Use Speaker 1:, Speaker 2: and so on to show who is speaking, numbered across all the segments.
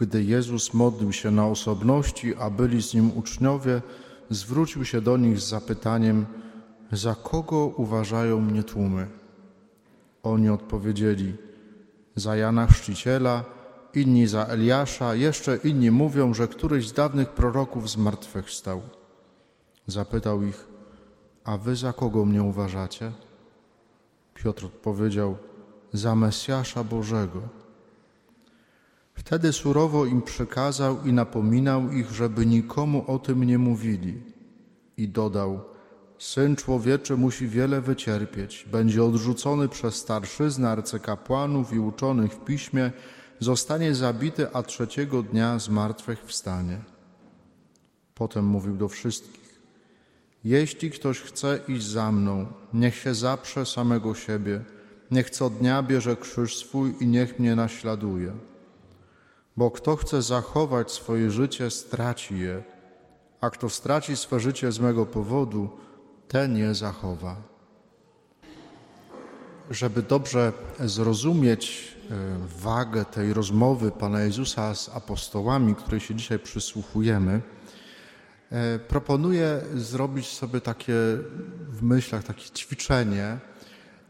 Speaker 1: Gdy Jezus modlił się na osobności, a byli z nim uczniowie, zwrócił się do nich z zapytaniem: Za kogo uważają mnie tłumy? Oni odpowiedzieli: Za Jana Chrzciciela, inni za Eliasza, jeszcze inni mówią, że któryś z dawnych proroków zmartwychwstał. Zapytał ich: A wy za kogo mnie uważacie? Piotr odpowiedział: Za Mesjasza Bożego. Wtedy surowo im przekazał i napominał ich, żeby nikomu o tym nie mówili. I dodał: Syn człowieczy musi wiele wycierpieć, będzie odrzucony przez starszyznę arcykapłanów i uczonych w piśmie, zostanie zabity, a trzeciego dnia zmartwychwstanie. Potem mówił do wszystkich: Jeśli ktoś chce iść za mną, niech się zaprze samego siebie, niech co dnia bierze krzyż swój i niech mnie naśladuje. Bo kto chce zachować swoje życie, straci je, a kto straci swe życie z mego powodu, ten je zachowa. Żeby dobrze zrozumieć e, wagę tej rozmowy Pana Jezusa z apostołami, której się dzisiaj przysłuchujemy, e, proponuję zrobić sobie takie w myślach takie ćwiczenie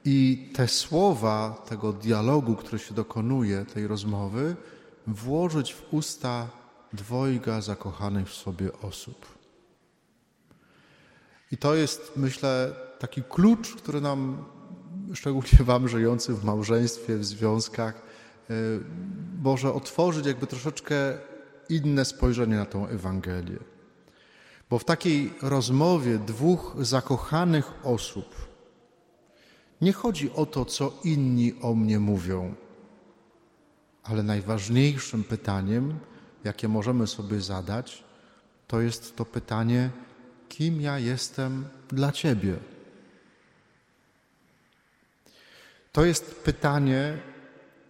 Speaker 1: i te słowa tego dialogu, który się dokonuje, tej rozmowy, włożyć w usta dwojga zakochanych w sobie osób. I to jest, myślę, taki klucz, który nam, szczególnie Wam żyjącym w małżeństwie, w związkach, e, może otworzyć jakby troszeczkę inne spojrzenie na tą Ewangelię. Bo w takiej rozmowie dwóch zakochanych osób nie chodzi o to, co inni o mnie mówią, ale najważniejszym pytaniem, jakie możemy sobie zadać, to jest to pytanie, kim ja jestem dla Ciebie. To jest pytanie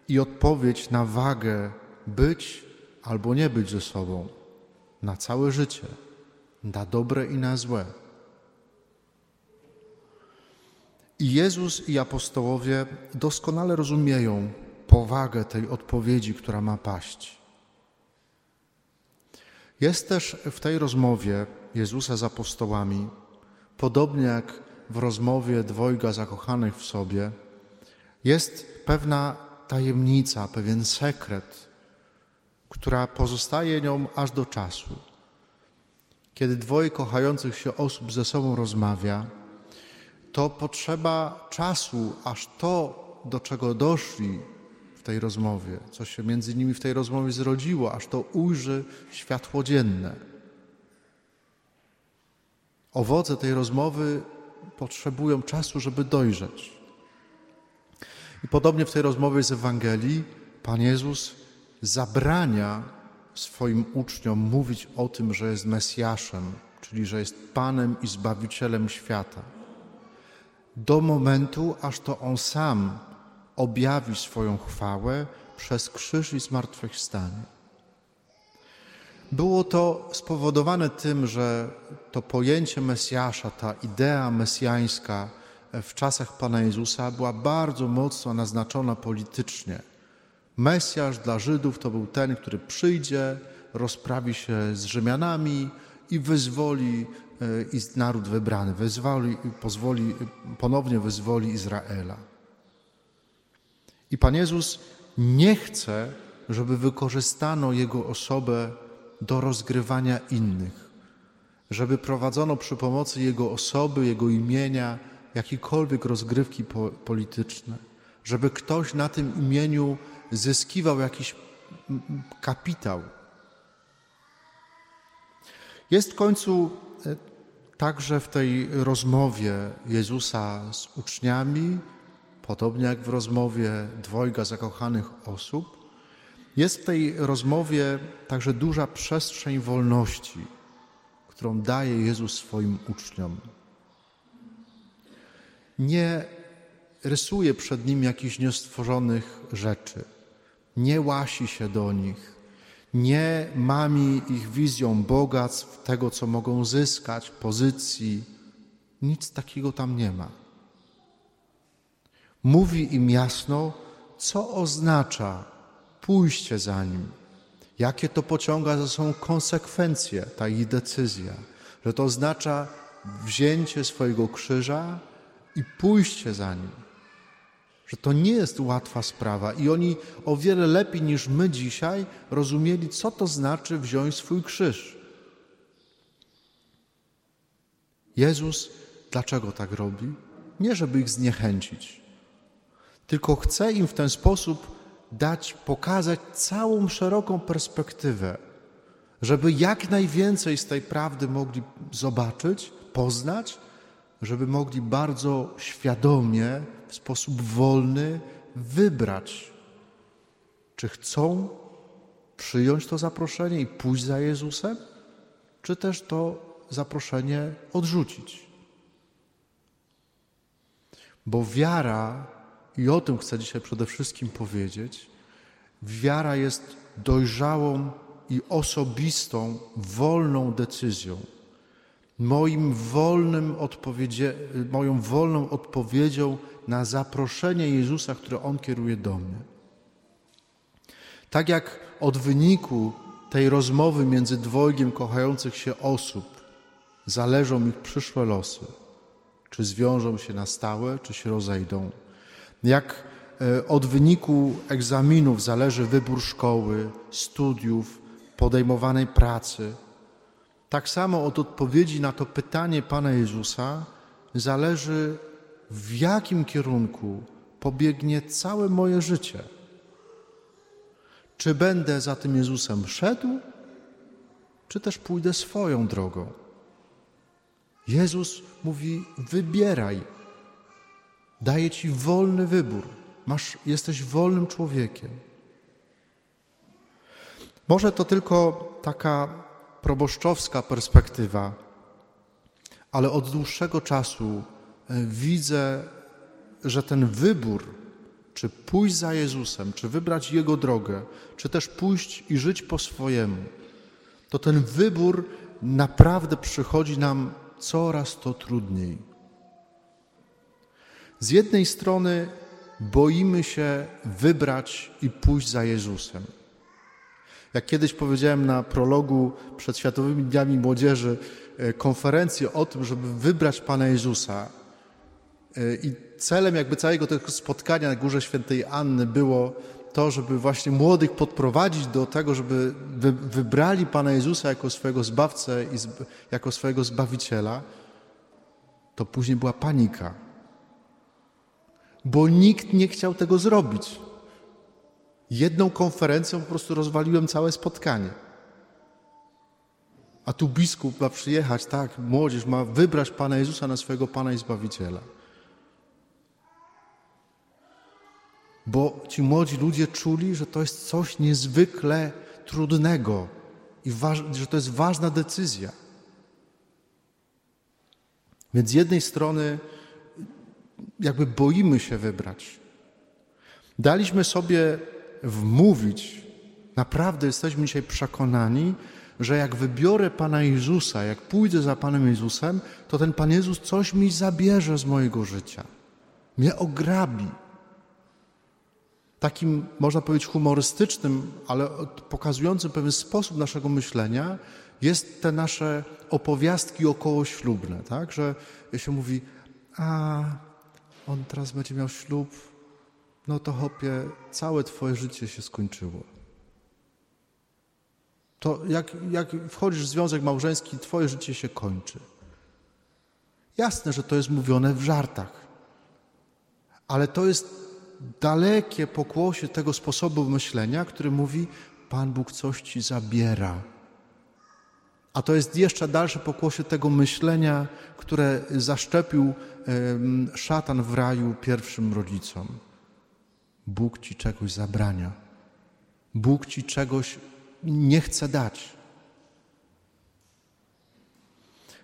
Speaker 1: i odpowiedź na wagę być albo nie być ze sobą, na całe życie, na dobre i na złe. I Jezus i apostołowie doskonale rozumieją powagę tej odpowiedzi, która ma paść. Jest też w tej rozmowie Jezusa z apostołami, podobnie jak w rozmowie dwojga zakochanych w sobie, jest pewna tajemnica, pewien sekret, która pozostaje nią aż do czasu. Kiedy dwoje kochających się osób ze sobą rozmawia, to potrzeba czasu, aż to, do czego doszli w tej rozmowie, co się między nimi w tej rozmowie zrodziło, aż to ujrzy światło dzienne. Owoce tej rozmowy potrzebują czasu, żeby dojrzeć. I podobnie w tej rozmowie z Ewangelii Pan Jezus zabrania swoim uczniom mówić o tym, że jest Mesjaszem, czyli że jest Panem i Zbawicielem świata. Do momentu, aż to On sam objawi swoją chwałę przez krzyż i zmartwychwstanie. Było to spowodowane tym, że to pojęcie Mesjasza, ta idea mesjańska w czasach Pana Jezusa była bardzo mocno naznaczona politycznie. Mesjasz dla Żydów to był ten, który przyjdzie, rozprawi się z Rzymianami i wyzwoli e, naród wybrany, wyzwoli, pozwoli, ponownie wyzwoli Izraela. I Pan Jezus nie chce, żeby wykorzystano Jego osobę do rozgrywania innych, żeby prowadzono przy pomocy Jego osoby, Jego imienia jakiekolwiek rozgrywki po polityczne, żeby ktoś na tym imieniu zyskiwał jakiś kapitał. Jest w końcu e, także w tej rozmowie Jezusa z uczniami podobnie jak w rozmowie dwojga zakochanych osób, jest w tej rozmowie także duża przestrzeń wolności, którą daje Jezus swoim uczniom. Nie rysuje przed nim jakichś niestworzonych rzeczy, nie łasi się do nich, nie mami ich wizją bogactw, tego, co mogą zyskać, pozycji. Nic takiego tam nie ma mówi im jasno, co oznacza pójście za nim, jakie to pociąga za sobą konsekwencje, ta ich decyzja, że to oznacza wzięcie swojego krzyża i pójście za nim. Że to nie jest łatwa sprawa i oni o wiele lepiej niż my dzisiaj rozumieli, co to znaczy wziąć swój krzyż. Jezus dlaczego tak robi? Nie, żeby ich zniechęcić, tylko chce im w ten sposób dać, pokazać całą szeroką perspektywę, żeby jak najwięcej z tej prawdy mogli zobaczyć, poznać, żeby mogli bardzo świadomie, w sposób wolny wybrać, czy chcą przyjąć to zaproszenie i pójść za Jezusem, czy też to zaproszenie odrzucić. Bo wiara, i o tym chcę dzisiaj przede wszystkim powiedzieć, wiara jest dojrzałą i osobistą, wolną decyzją. Moim wolnym odpowiedzie, moją wolną odpowiedzią na zaproszenie Jezusa, które On kieruje do mnie. Tak jak od wyniku tej rozmowy między dwojgiem kochających się osób zależą ich przyszłe losy, czy zwiążą się na stałe, czy się rozejdą. Jak e, od wyniku egzaminów zależy wybór szkoły, studiów, podejmowanej pracy, tak samo od odpowiedzi na to pytanie Pana Jezusa zależy, w jakim kierunku pobiegnie całe moje życie. Czy będę za tym Jezusem szedł, czy też pójdę swoją drogą? Jezus mówi: wybieraj. Daje ci wolny wybór. Masz, jesteś wolnym człowiekiem. Może to tylko taka proboszczowska perspektywa, ale od dłuższego czasu e, widzę, że ten wybór, czy pójść za Jezusem, czy wybrać Jego drogę, czy też pójść i żyć po swojemu, to ten wybór naprawdę przychodzi nam coraz to trudniej. Z jednej strony boimy się wybrać i pójść za Jezusem. Jak kiedyś powiedziałem na prologu przed Światowymi Dniami Młodzieży e, konferencję o tym, żeby wybrać Pana Jezusa. E, I celem jakby całego tego spotkania na Górze Świętej Anny było to, żeby właśnie młodych podprowadzić do tego, żeby wy, wybrali Pana Jezusa jako swojego Zbawcę i jako swojego Zbawiciela, to później była panika. Bo nikt nie chciał tego zrobić. Jedną konferencją po prostu rozwaliłem całe spotkanie. A tu biskup ma przyjechać, tak, młodzież ma wybrać Pana Jezusa na swojego Pana i Zbawiciela. bo ci młodzi ludzie czuli, że to jest coś niezwykle trudnego i że to jest ważna decyzja. Więc z jednej strony jakby boimy się wybrać. Daliśmy sobie wmówić, naprawdę jesteśmy dzisiaj przekonani, że jak wybiorę Pana Jezusa, jak pójdę za Panem Jezusem, to ten Pan Jezus coś mi zabierze z mojego życia, mnie ograbi takim, można powiedzieć, humorystycznym, ale pokazującym pewien sposób naszego myślenia jest te nasze opowiastki okołoślubne, tak? Że się mówi, a on teraz będzie miał ślub, no to hopie, całe twoje życie się skończyło. To jak, jak wchodzisz w związek małżeński, twoje życie się kończy. Jasne, że to jest mówione w żartach, ale to jest dalekie pokłosie tego sposobu myślenia, który mówi: Pan Bóg coś ci zabiera. A to jest jeszcze dalsze pokłosie tego myślenia, które zaszczepił szatan w raju pierwszym rodzicom. Bóg ci czegoś zabrania. Bóg ci czegoś nie chce dać.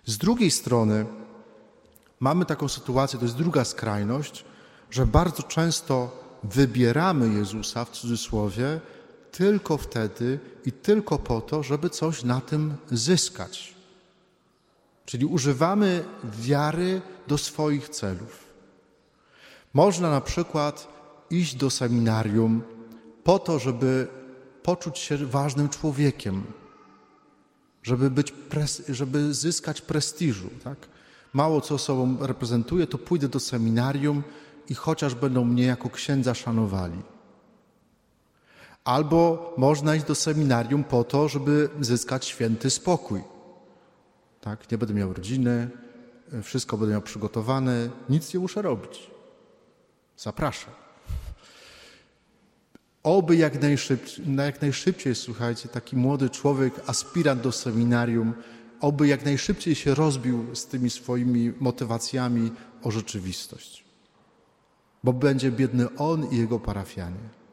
Speaker 1: Z drugiej strony mamy taką sytuację, to jest druga skrajność, że bardzo często wybieramy Jezusa w cudzysłowie tylko wtedy i tylko po to, żeby coś na tym zyskać. Czyli używamy wiary do swoich celów. Można na przykład iść do seminarium po to, żeby poczuć się ważnym człowiekiem, żeby, być żeby zyskać prestiżu. Tak? Mało co sobą reprezentuję, to pójdę do seminarium i chociaż będą mnie jako księdza szanowali. Albo można iść do seminarium po to, żeby zyskać święty spokój. Tak? Nie będę miał rodziny, wszystko będę miał przygotowane, nic nie muszę robić. Zapraszam. Oby jak najszybciej, jak najszybciej, słuchajcie, taki młody człowiek, aspirant do seminarium, oby jak najszybciej się rozbił z tymi swoimi motywacjami o rzeczywistość. Bo będzie biedny on i jego parafianie.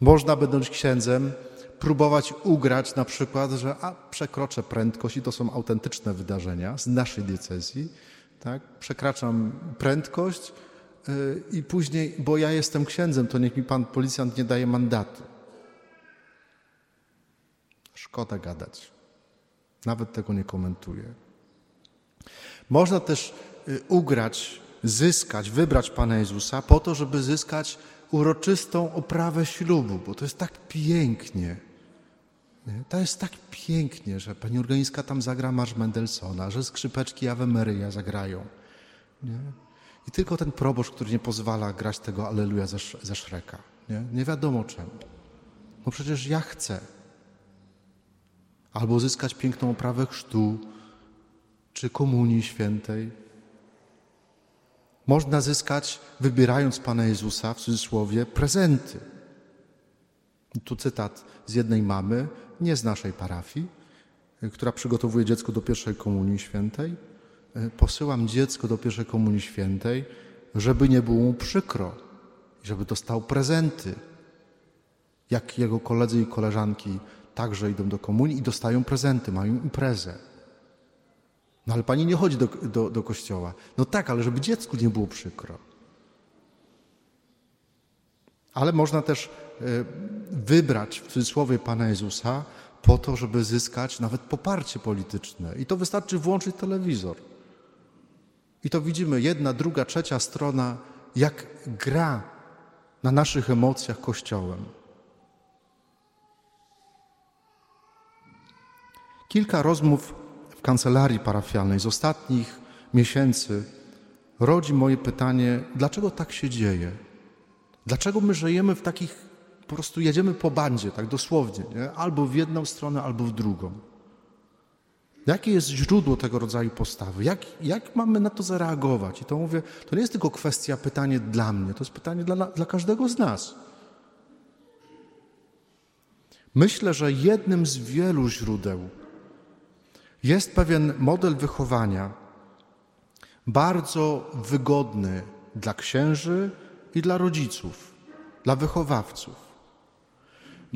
Speaker 1: Można, będąc księdzem, próbować ugrać na przykład, że a, przekroczę prędkość i to są autentyczne wydarzenia z naszej diecezji, tak? przekraczam prędkość yy, i później, bo ja jestem księdzem, to niech mi pan policjant nie daje mandatu. Szkoda gadać. Nawet tego nie komentuję. Można też yy, ugrać, zyskać, wybrać Pana Jezusa po to, żeby zyskać uroczystą oprawę ślubu, bo to jest tak pięknie. Nie? To jest tak pięknie, że pani organiska tam zagra marsz Mendelssohna, że skrzypeczki Ave Maria zagrają. Nie? I tylko ten proboszcz, który nie pozwala grać tego Alleluja ze, ze Szreka. Nie? nie wiadomo czemu. No przecież ja chcę. Albo uzyskać piękną oprawę chrztu, czy komunii świętej. Można zyskać, wybierając Pana Jezusa, w cudzysłowie, prezenty. Tu cytat z jednej mamy, nie z naszej parafii, która przygotowuje dziecko do pierwszej komunii świętej. Posyłam dziecko do pierwszej komunii świętej, żeby nie było mu przykro, żeby dostał prezenty. Jak jego koledzy i koleżanki także idą do komunii i dostają prezenty, mają imprezę. No ale pani nie chodzi do, do, do kościoła. No tak, ale żeby dziecku nie było przykro. Ale można też e, wybrać w cudzysłowie Pana Jezusa po to, żeby zyskać nawet poparcie polityczne. I to wystarczy włączyć telewizor. I to widzimy jedna, druga, trzecia strona, jak gra na naszych emocjach Kościołem. Kilka rozmów kancelarii parafialnej z ostatnich miesięcy rodzi moje pytanie, dlaczego tak się dzieje? Dlaczego my żyjemy w takich, po prostu jedziemy po bandzie, tak dosłownie, nie? albo w jedną stronę, albo w drugą? Jakie jest źródło tego rodzaju postawy? Jak, jak mamy na to zareagować? I to mówię, to nie jest tylko kwestia, pytanie dla mnie, to jest pytanie dla, dla każdego z nas. Myślę, że jednym z wielu źródeł jest pewien model wychowania, bardzo wygodny dla księży i dla rodziców, dla wychowawców.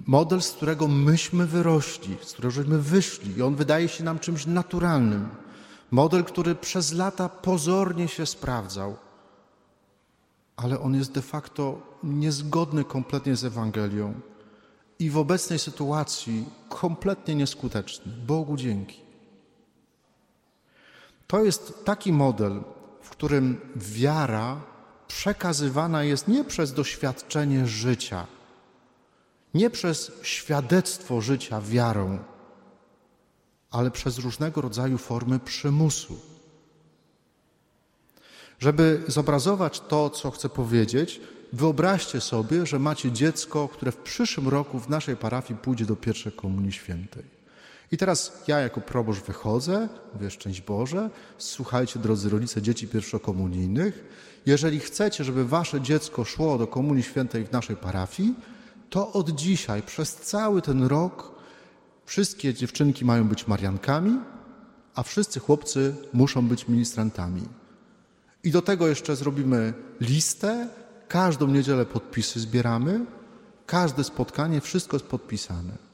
Speaker 1: Model, z którego myśmy wyrośli, z którego wyszli i on wydaje się nam czymś naturalnym. Model, który przez lata pozornie się sprawdzał, ale on jest de facto niezgodny kompletnie z Ewangelią i w obecnej sytuacji kompletnie nieskuteczny. Bogu dzięki. To jest taki model, w którym wiara przekazywana jest nie przez doświadczenie życia, nie przez świadectwo życia wiarą, ale przez różnego rodzaju formy przymusu. Żeby zobrazować to, co chcę powiedzieć, wyobraźcie sobie, że macie dziecko, które w przyszłym roku w naszej parafii pójdzie do pierwszej komunii świętej. I teraz ja jako proboszcz wychodzę, mówię szczęść Boże, słuchajcie drodzy rodzice dzieci pierwszokomunijnych, jeżeli chcecie, żeby wasze dziecko szło do Komunii Świętej w naszej parafii, to od dzisiaj przez cały ten rok wszystkie dziewczynki mają być Mariankami, a wszyscy chłopcy muszą być ministrantami. I do tego jeszcze zrobimy listę, każdą niedzielę podpisy zbieramy, każde spotkanie, wszystko jest podpisane.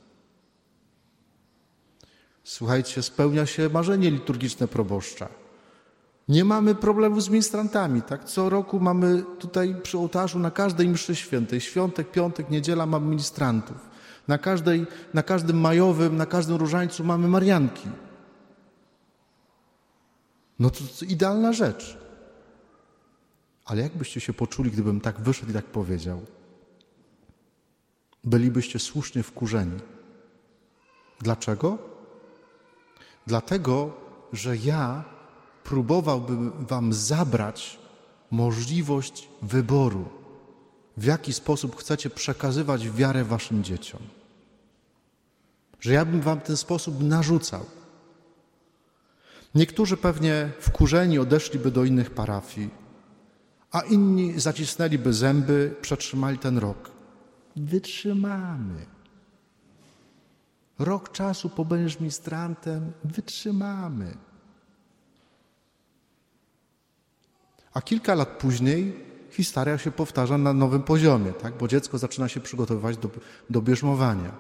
Speaker 1: Słuchajcie, spełnia się marzenie liturgiczne proboszcza. Nie mamy problemu z ministrantami, tak? Co roku mamy tutaj przy ołtarzu na każdej mszy świętej, świątek, piątek, niedziela mamy ministrantów. Na, każdej, na każdym majowym, na każdym różańcu mamy marianki. No to, to idealna rzecz. Ale jak byście się poczuli, gdybym tak wyszedł i tak powiedział? bylibyście słusznie wkurzeni. Dlaczego? Dlatego, że ja próbowałbym Wam zabrać możliwość wyboru, w jaki sposób chcecie przekazywać wiarę Waszym dzieciom. Że ja bym Wam ten sposób narzucał. Niektórzy pewnie wkurzeni odeszliby do innych parafii, a inni zacisnęliby zęby, przetrzymali ten rok. Wytrzymamy. Rok czasu pobędziesz ministrantem, wytrzymamy. A kilka lat później historia się powtarza na nowym poziomie, tak? bo dziecko zaczyna się przygotowywać do, do bierzmowania.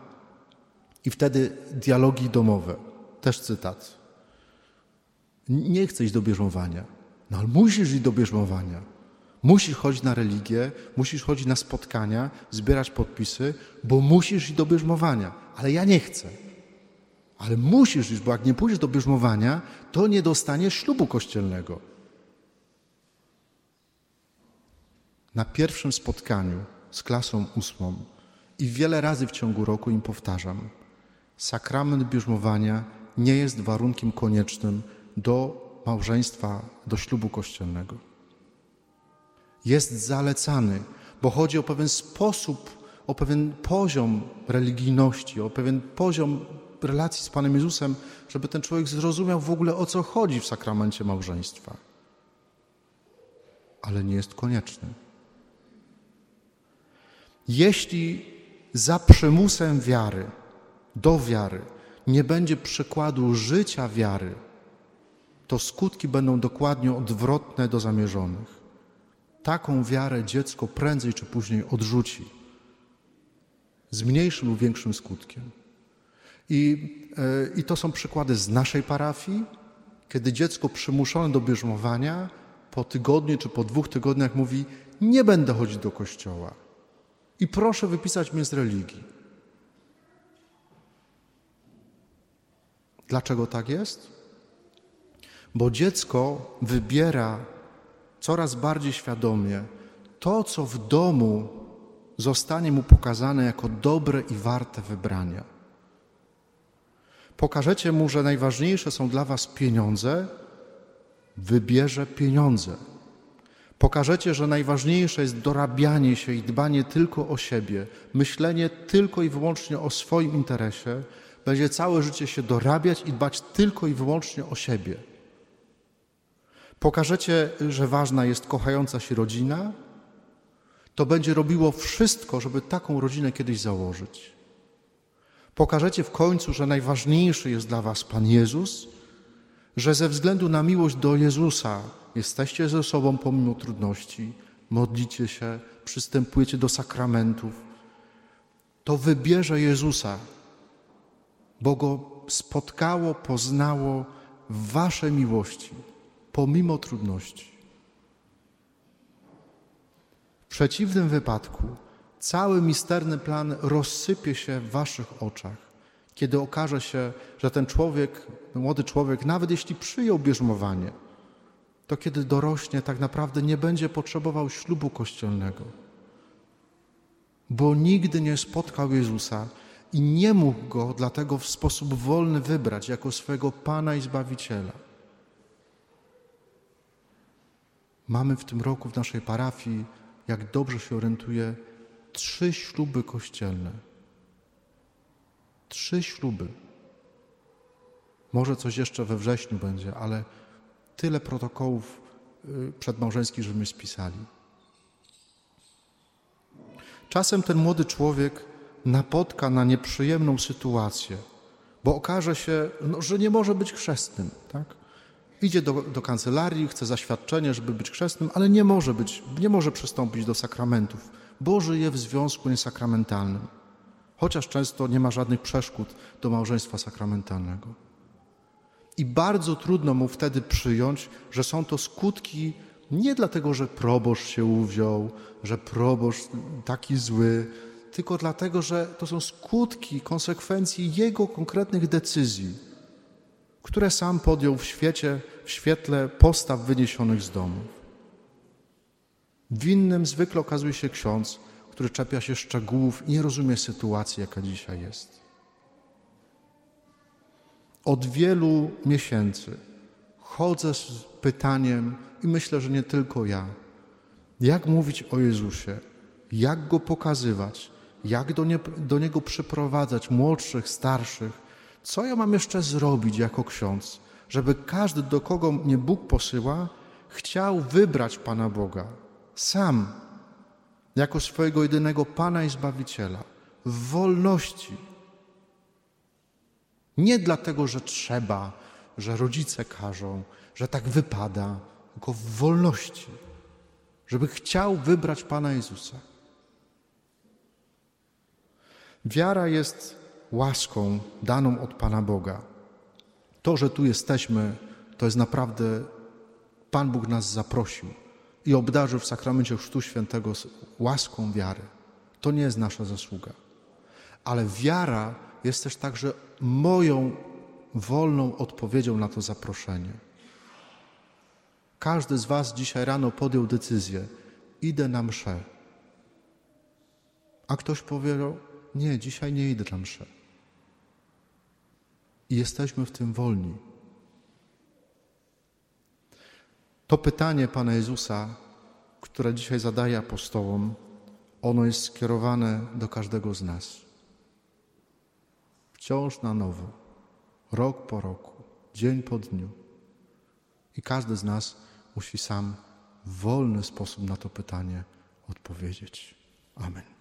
Speaker 1: I wtedy dialogi domowe, też cytat. Nie chcę iść do bierzmowania, no ale musisz iść do bierzmowania. Musisz chodzić na religię, musisz chodzić na spotkania, zbierać podpisy, bo musisz iść do bierzmowania. Ale ja nie chcę. Ale musisz iść, bo jak nie pójdziesz do bierzmowania, to nie dostaniesz ślubu kościelnego. Na pierwszym spotkaniu z klasą ósmą i wiele razy w ciągu roku im powtarzam, sakrament bierzmowania nie jest warunkiem koniecznym do małżeństwa, do ślubu kościelnego. Jest zalecany, bo chodzi o pewien sposób, o pewien poziom religijności, o pewien poziom relacji z Panem Jezusem, żeby ten człowiek zrozumiał w ogóle o co chodzi w sakramencie małżeństwa. Ale nie jest konieczny. Jeśli za przymusem wiary, do wiary, nie będzie przykładu życia wiary, to skutki będą dokładnie odwrotne do zamierzonych. Taką wiarę dziecko prędzej czy później odrzuci, z mniejszym lub większym skutkiem. I, e, I to są przykłady z naszej parafii, kiedy dziecko przymuszone do bierzmowania po tygodniu czy po dwóch tygodniach mówi: Nie będę chodzić do kościoła. I proszę wypisać mnie z religii. Dlaczego tak jest? Bo dziecko wybiera coraz bardziej świadomie to, co w domu zostanie mu pokazane jako dobre i warte wybrania. Pokażecie mu, że najważniejsze są dla Was pieniądze, wybierze pieniądze. Pokażecie, że najważniejsze jest dorabianie się i dbanie tylko o siebie, myślenie tylko i wyłącznie o swoim interesie, będzie całe życie się dorabiać i dbać tylko i wyłącznie o siebie. Pokażecie, że ważna jest kochająca się rodzina, to będzie robiło wszystko, żeby taką rodzinę kiedyś założyć. Pokażecie w końcu, że najważniejszy jest dla Was Pan Jezus, że ze względu na miłość do Jezusa jesteście ze sobą pomimo trudności, modlicie się, przystępujecie do sakramentów, to wybierze Jezusa, bo Go spotkało, poznało w Waszej miłości, pomimo trudności. W przeciwnym wypadku cały misterny plan rozsypie się w Waszych oczach, kiedy okaże się, że ten człowiek, młody człowiek, nawet jeśli przyjął bierzmowanie, to kiedy dorośnie, tak naprawdę nie będzie potrzebował ślubu kościelnego, bo nigdy nie spotkał Jezusa i nie mógł go dlatego w sposób wolny wybrać jako swego Pana i Zbawiciela. Mamy w tym roku w naszej parafii, jak dobrze się orientuję, trzy śluby kościelne. Trzy śluby. Może coś jeszcze we wrześniu będzie, ale tyle protokołów y, przedmałżeńskich, żeśmy spisali. Czasem ten młody człowiek napotka na nieprzyjemną sytuację, bo okaże się, no, że nie może być chrzestnym. Tak? Idzie do, do kancelarii, chce zaświadczenie, żeby być chrzestnym, ale nie może być, nie może przystąpić do sakramentów, bo żyje w związku niesakramentalnym. Chociaż często nie ma żadnych przeszkód do małżeństwa sakramentalnego. I bardzo trudno mu wtedy przyjąć, że są to skutki nie dlatego, że proboszcz się uwziął, że proboszcz taki zły, tylko dlatego, że to są skutki, konsekwencji jego konkretnych decyzji, które sam podjął w świecie, w świetle postaw wyniesionych z domu. Winnym zwykle okazuje się ksiądz, który czepia się szczegółów i nie rozumie sytuacji, jaka dzisiaj jest. Od wielu miesięcy chodzę z pytaniem, i myślę, że nie tylko ja, jak mówić o Jezusie, jak go pokazywać, jak do, nie, do niego przyprowadzać młodszych, starszych, co ja mam jeszcze zrobić jako ksiądz, żeby każdy, do kogo mnie Bóg posyła, chciał wybrać Pana Boga sam, jako swojego jedynego Pana i Zbawiciela, w wolności. Nie dlatego, że trzeba, że rodzice każą, że tak wypada, tylko w wolności, żeby chciał wybrać Pana Jezusa. Wiara jest łaską daną od Pana Boga. To, że tu jesteśmy, to jest naprawdę Pan Bóg nas zaprosił i obdarzył w sakramencie Chrztu Świętego łaską wiary. To nie jest nasza zasługa. Ale wiara jest też także moją wolną odpowiedzią na to zaproszenie. Każdy z Was dzisiaj rano podjął decyzję: idę na mszę. A ktoś powiedział: Nie, dzisiaj nie idę na mszę. I jesteśmy w tym wolni. To pytanie Pana Jezusa, które dzisiaj zadaje apostołom, ono jest skierowane do każdego z nas. Wciąż na nowo, rok po roku, dzień po dniu. I każdy z nas musi sam w wolny sposób na to pytanie odpowiedzieć. Amen.